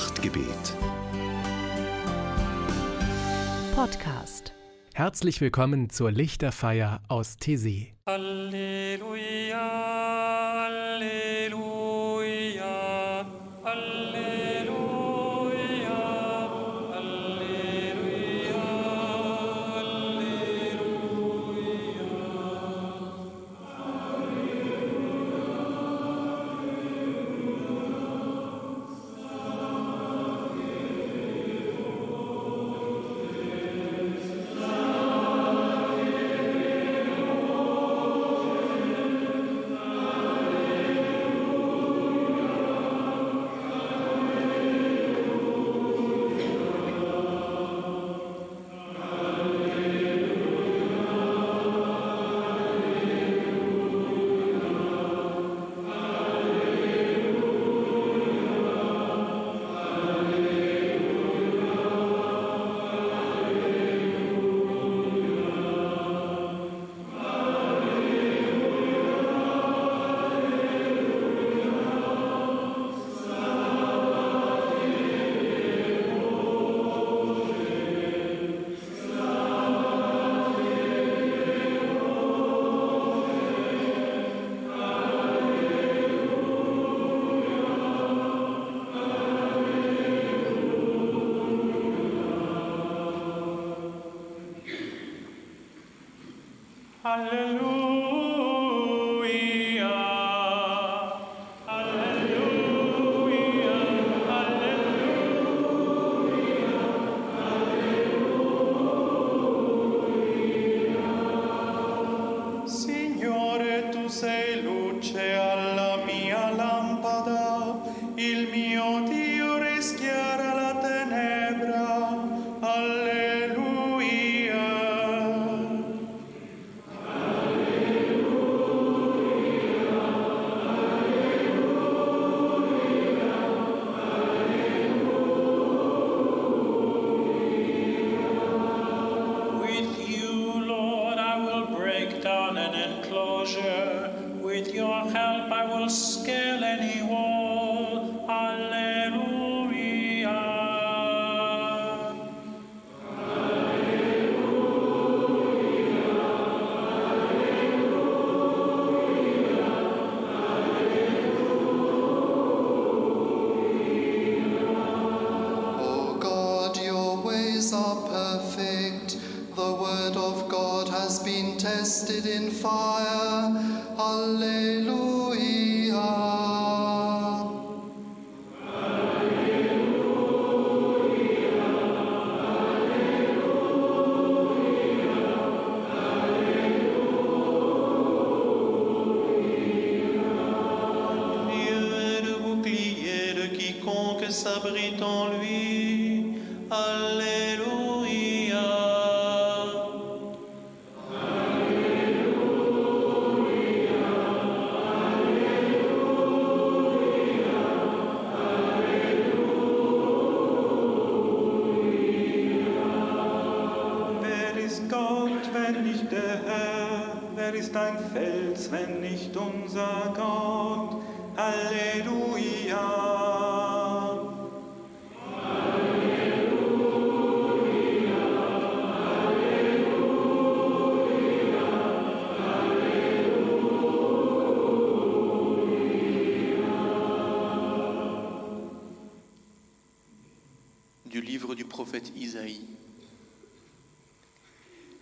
Nachtgebet. Podcast. Herzlich willkommen zur Lichterfeier aus Tessé. Alleluia, Hallelujah.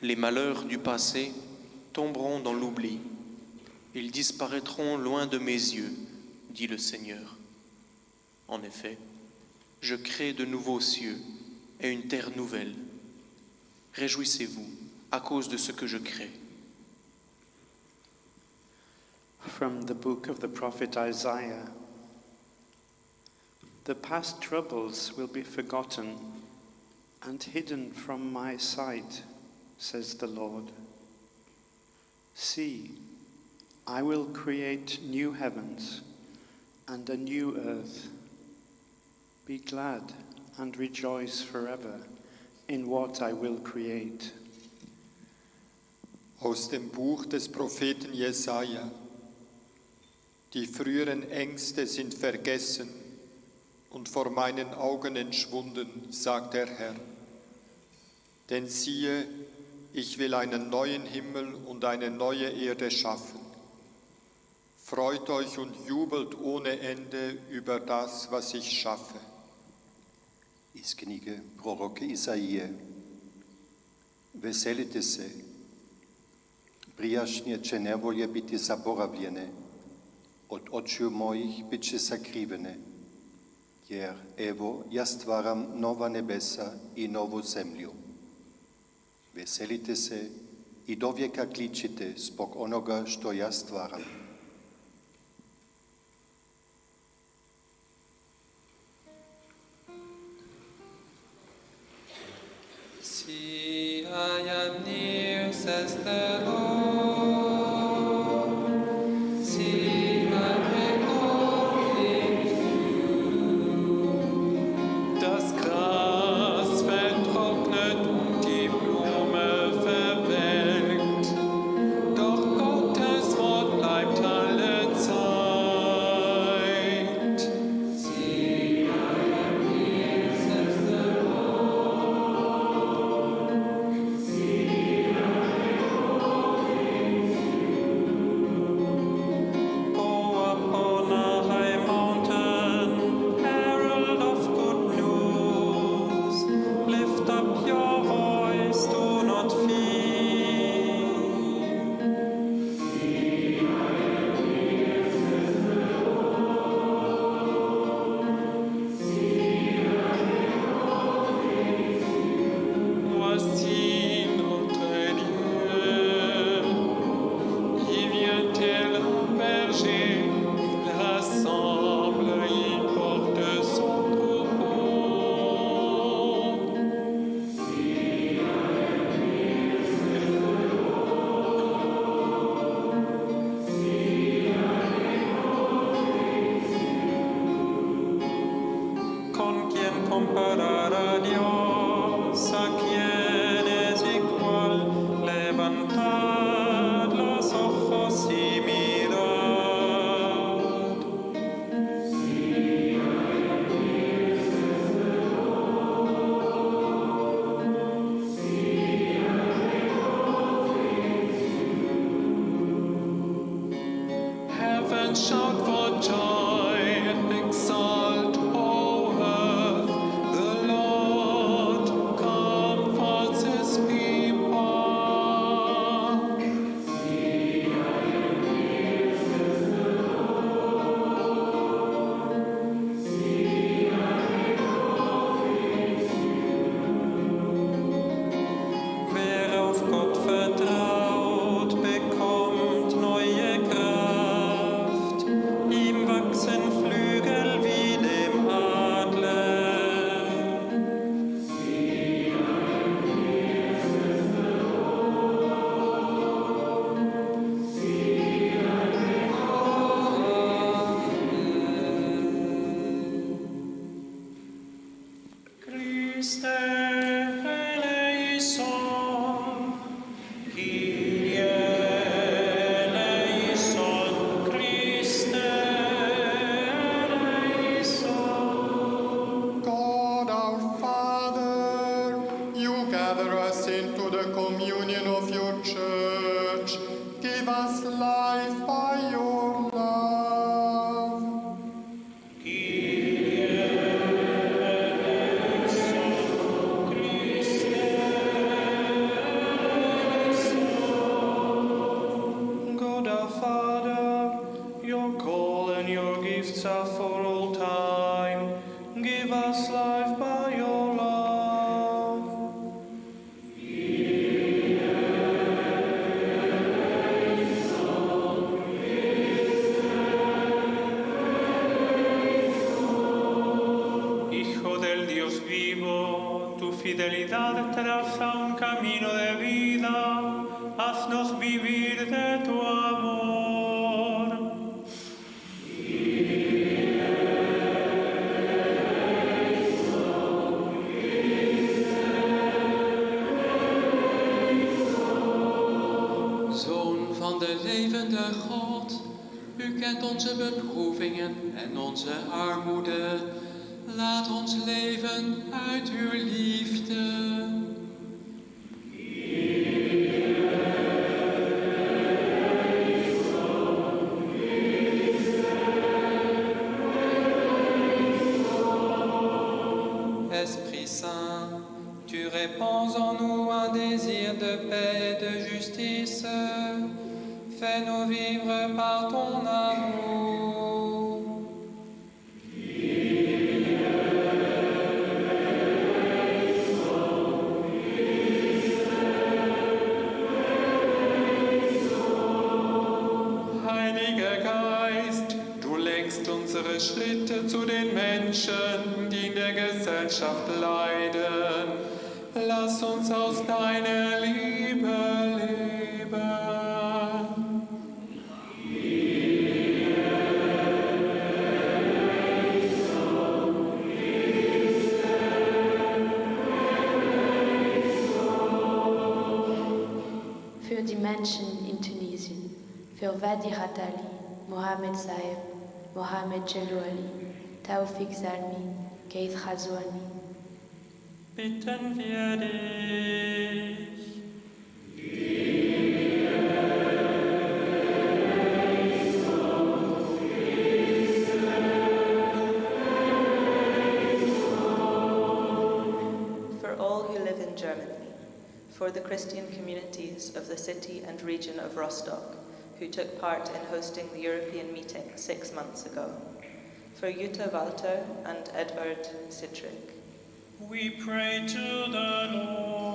Les malheurs du passé tomberont dans l'oubli, ils disparaîtront loin de mes yeux, dit le Seigneur. En effet, je crée de nouveaux cieux et une terre nouvelle. Réjouissez-vous à cause de ce que je crée. From the book of the prophet Isaiah The past troubles will be forgotten and hidden from my sight, says the Lord. See, I will create new heavens and a new earth. Be glad and rejoice forever in what I will create. Aus dem Buch des Propheten Jesaja. Die früheren Ängste sind vergessen und vor meinen Augen entschwunden, sagt der Herr. Denn siehe, ich will einen neuen Himmel und eine neue Erde schaffen. Freut euch und jubelt ohne Ende über das, was ich schaffe. Ist Iskenige proroke Isaie. veselite se, prijašnje, če ne volje biti zaboravljene, od očiju mojih bit će sakrivene, jer evo ja stvaram nova nebesa i novu zemlju. Veselite se i dovijeka kličite zbog onoga što ja stvaram. Si I am near, says the Lord. Esprit Saint, tu répands en nous un désir de paix et de justice. Fais-nous vivre par ton amour. Schritte zu den Menschen, die in der Gesellschaft leiden. Lass uns aus deiner Liebe leben. Für die Menschen in Tunesien, für Wadi Ratali, Mohamed Saeb, Mohamed Jelouali, Taufik Salmi, Keith Khazouani. Bitten wir dich. For all who live in Germany, for the Christian communities of the city and region of Rostock who took part in hosting the European meeting six months ago, for Jutta Walter and Edward Citrick, We pray to the Lord.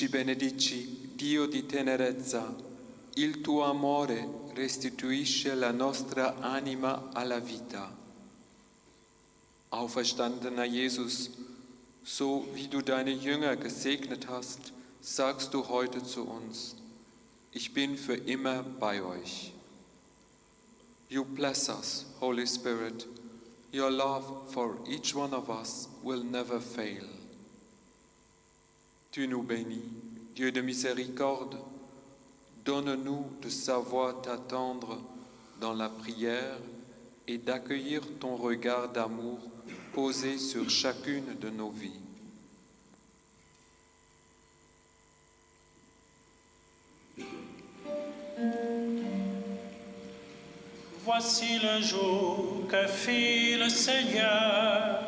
Ci benedici, Dio di tenerezza, il tuo amore restituisce la nostra anima alla vita. Auferstandener Jesus, so wie du deine Jünger gesegnet hast, sagst du heute zu uns, ich bin für immer bei euch. You bless us, Holy Spirit. Your love for each one of us will never fail. Tu nous bénis, Dieu de miséricorde. Donne-nous de savoir t'attendre dans la prière et d'accueillir ton regard d'amour posé sur chacune de nos vies. Voici le jour que fit le Seigneur.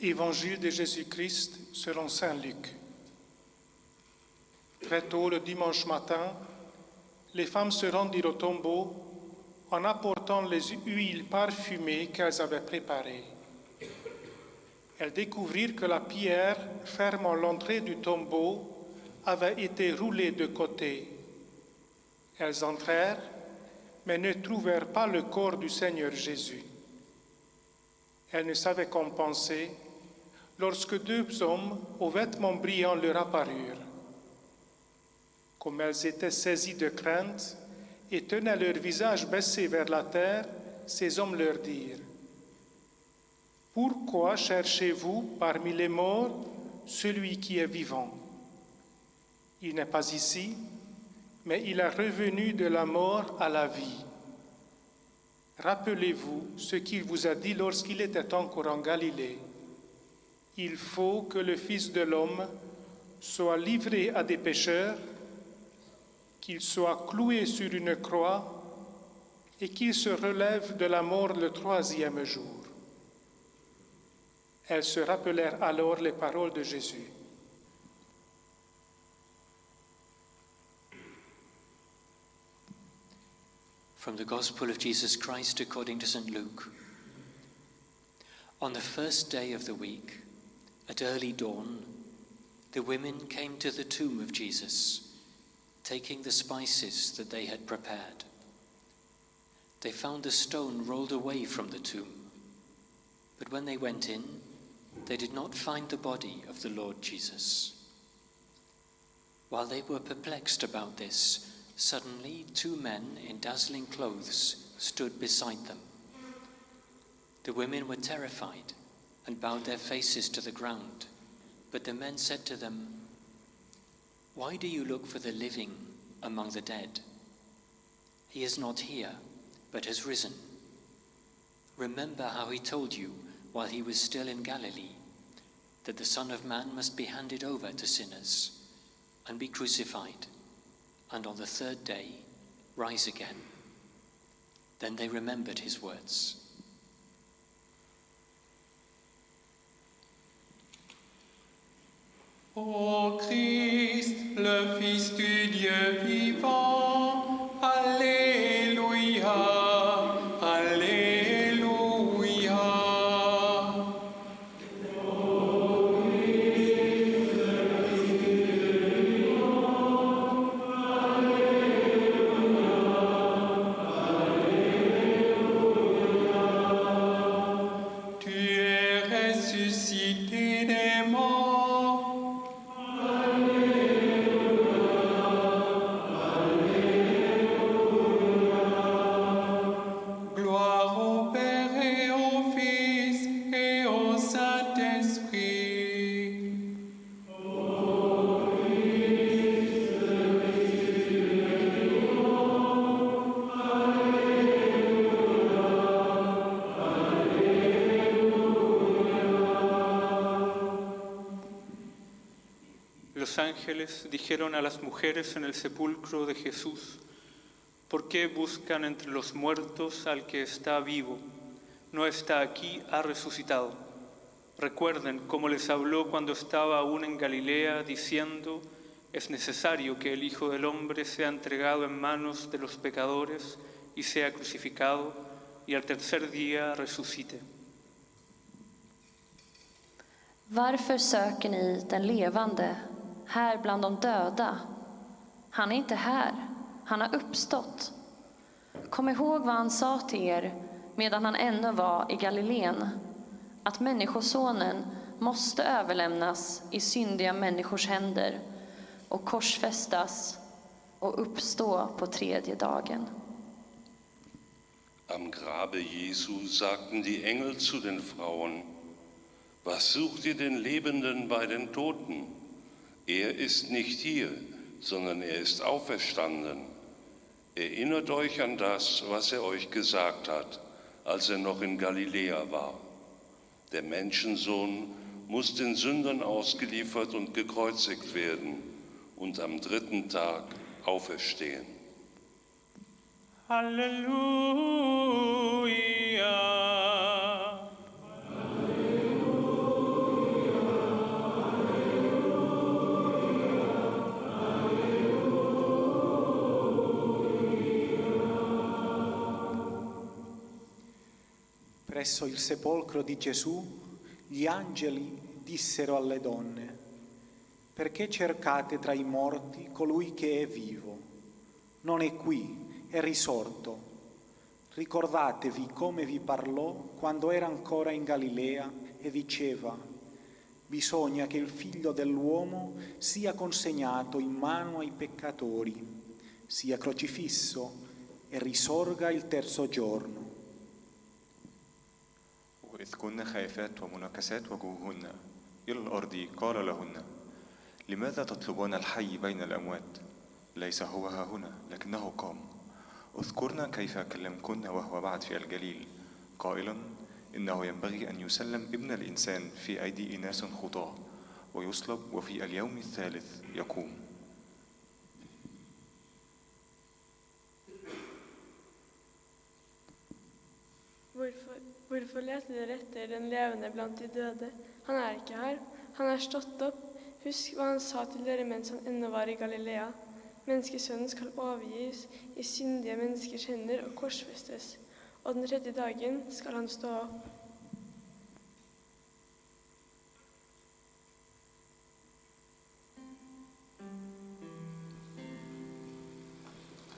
Évangile de Jésus-Christ selon Saint Luc. Très tôt le dimanche matin, les femmes se rendirent au tombeau en apportant les huiles parfumées qu'elles avaient préparées. Elles découvrirent que la pierre fermant l'entrée du tombeau avait été roulée de côté. Elles entrèrent, mais ne trouvèrent pas le corps du Seigneur Jésus. Elles ne savaient qu'en penser lorsque deux hommes aux vêtements brillants leur apparurent. Comme elles étaient saisies de crainte et tenaient leur visage baissé vers la terre, ces hommes leur dirent, Pourquoi cherchez-vous parmi les morts celui qui est vivant? Il n'est pas ici, mais il est revenu de la mort à la vie. Rappelez-vous ce qu'il vous a dit lorsqu'il était encore en Galilée. Il faut que le Fils de l'homme soit livré à des pécheurs, qu'il soit cloué sur une croix et qu'il se relève de la mort le troisième jour. Elles se rappelèrent alors les paroles de Jésus. From the Gospel of Jesus Christ according to St. Luke. On the first day of the week, at early dawn, the women came to the tomb of Jesus, taking the spices that they had prepared. They found the stone rolled away from the tomb, but when they went in, they did not find the body of the Lord Jesus. While they were perplexed about this, suddenly two men in dazzling clothes stood beside them. The women were terrified and bowed their faces to the ground. But the men said to them, Why do you look for the living among the dead? He is not here, but has risen. Remember how he told you while he was still in Galilee that the Son of Man must be handed over to sinners and be crucified, and on the third day rise again. Then they remembered his words. O Christ. En el sepulcro de Jesús, ¿por qué buscan entre los muertos al que está vivo? No está aquí, ha resucitado. Recuerden cómo les habló cuando estaba aún en Galilea, diciendo, es necesario que el Hijo del Hombre sea entregado en manos de los pecadores y sea crucificado, y al tercer día resucite. Varför söker ni den levande här bland de döda? Han är inte här, han har uppstått. Kom ihåg vad han sa till er medan han ännu var i Galileen, att Människosonen måste överlämnas i syndiga människors händer och korsfästas och uppstå på tredje dagen. Am Grabe Jesu sagten die Engel zu den Frauen, was sucht ihr den Lebenden bei den Toten? Er ist nicht hier, sondern er ist auferstanden. Erinnert euch an das, was er euch gesagt hat, als er noch in Galiläa war. Der Menschensohn muss den Sündern ausgeliefert und gekreuzigt werden und am dritten Tag auferstehen. Halleluja. Presso il sepolcro di Gesù gli angeli dissero alle donne, perché cercate tra i morti colui che è vivo? Non è qui, è risorto. Ricordatevi come vi parlò quando era ancora in Galilea e diceva, bisogna che il figlio dell'uomo sia consegnato in mano ai peccatori, sia crocifisso e risorga il terzo giorno. وإذ كن خائفات ومنكسات وجوههن إلى الأرض قال لهن لماذا تطلبون الحي بين الأموات؟ ليس هو ها هنا لكنه قام. اذكرنا كيف كلمكن وهو بعد في الجليل. قائلا إنه ينبغي أن يسلم ابن الإنسان في أيدي إناس خطاة ويصلب وفي اليوم الثالث يقوم. Hvorfor, hvorfor leter dere etter den levende blant de døde? Han er ikke her. Han er stått opp. Husk hva han sa til dere mens han ennå var i Galilea. Menneskesønnen skal overgis i syndige menneskers hender og korsfestes. Og den tredje dagen skal han stå opp.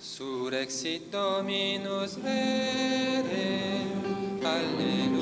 Surexit Dominus vere, Hallelujah.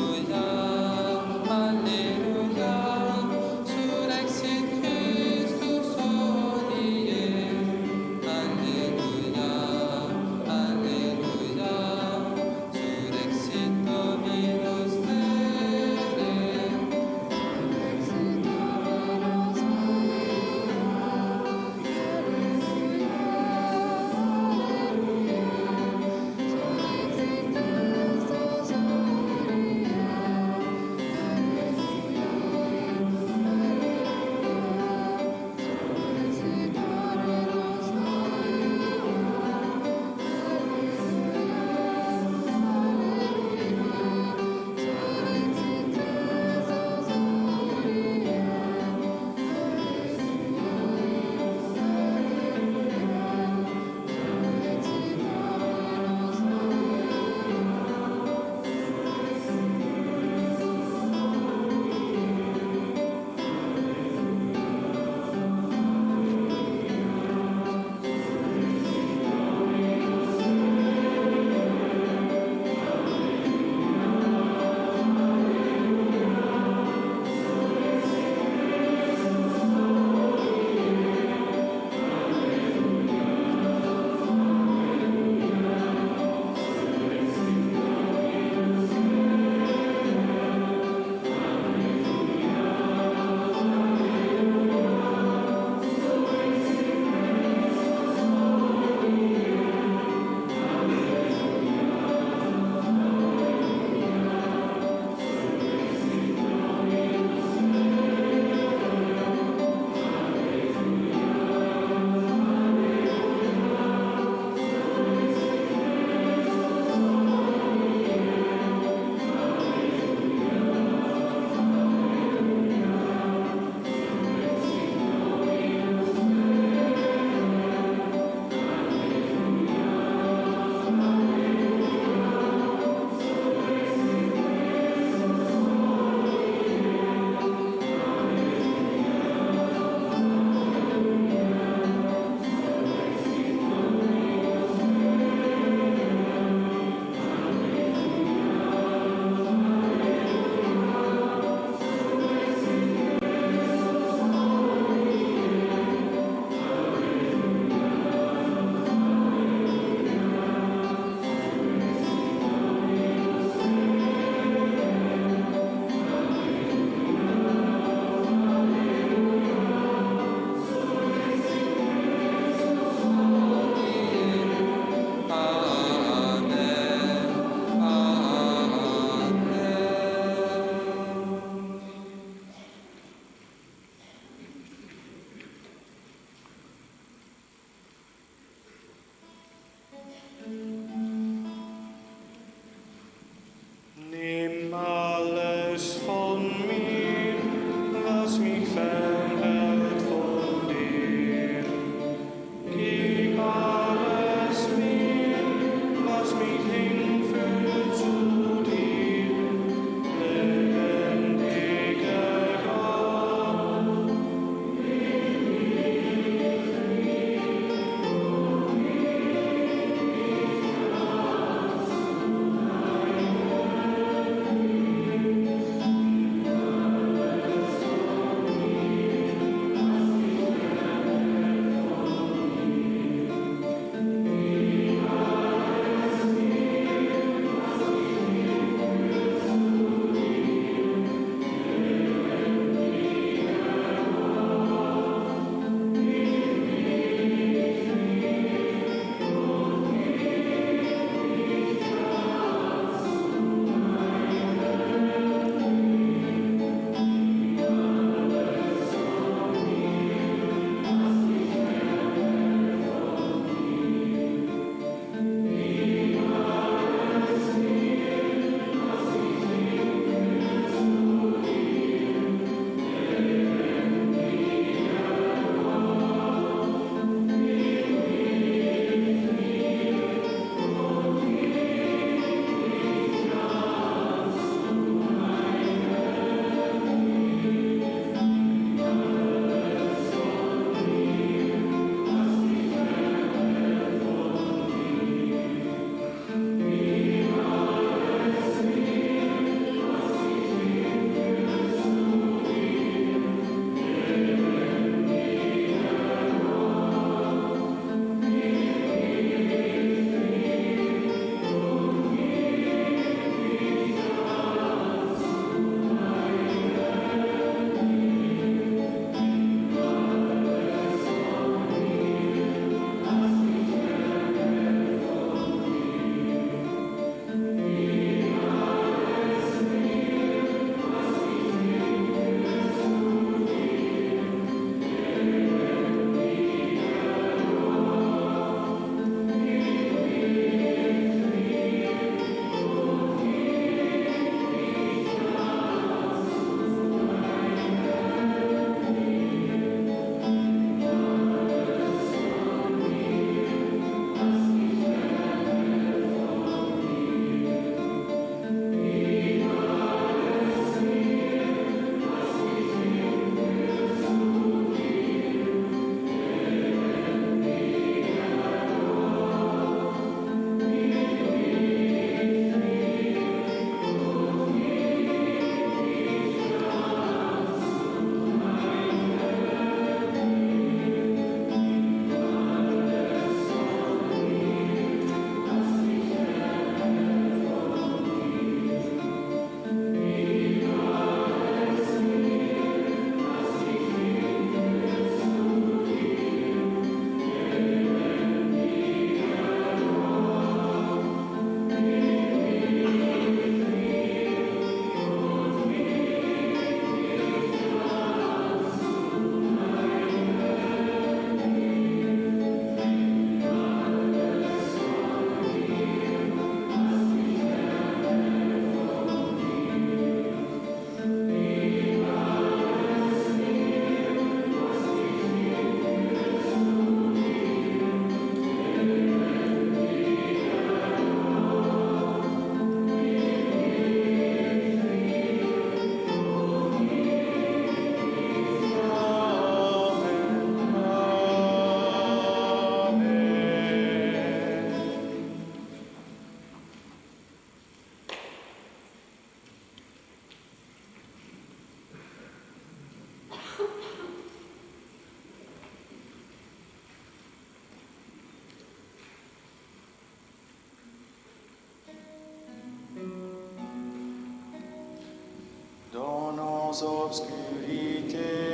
sans obscurité.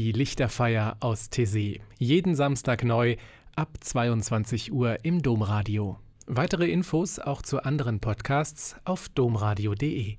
die Lichterfeier aus TC. Jeden Samstag neu ab 22 Uhr im Domradio. Weitere Infos auch zu anderen Podcasts auf domradio.de.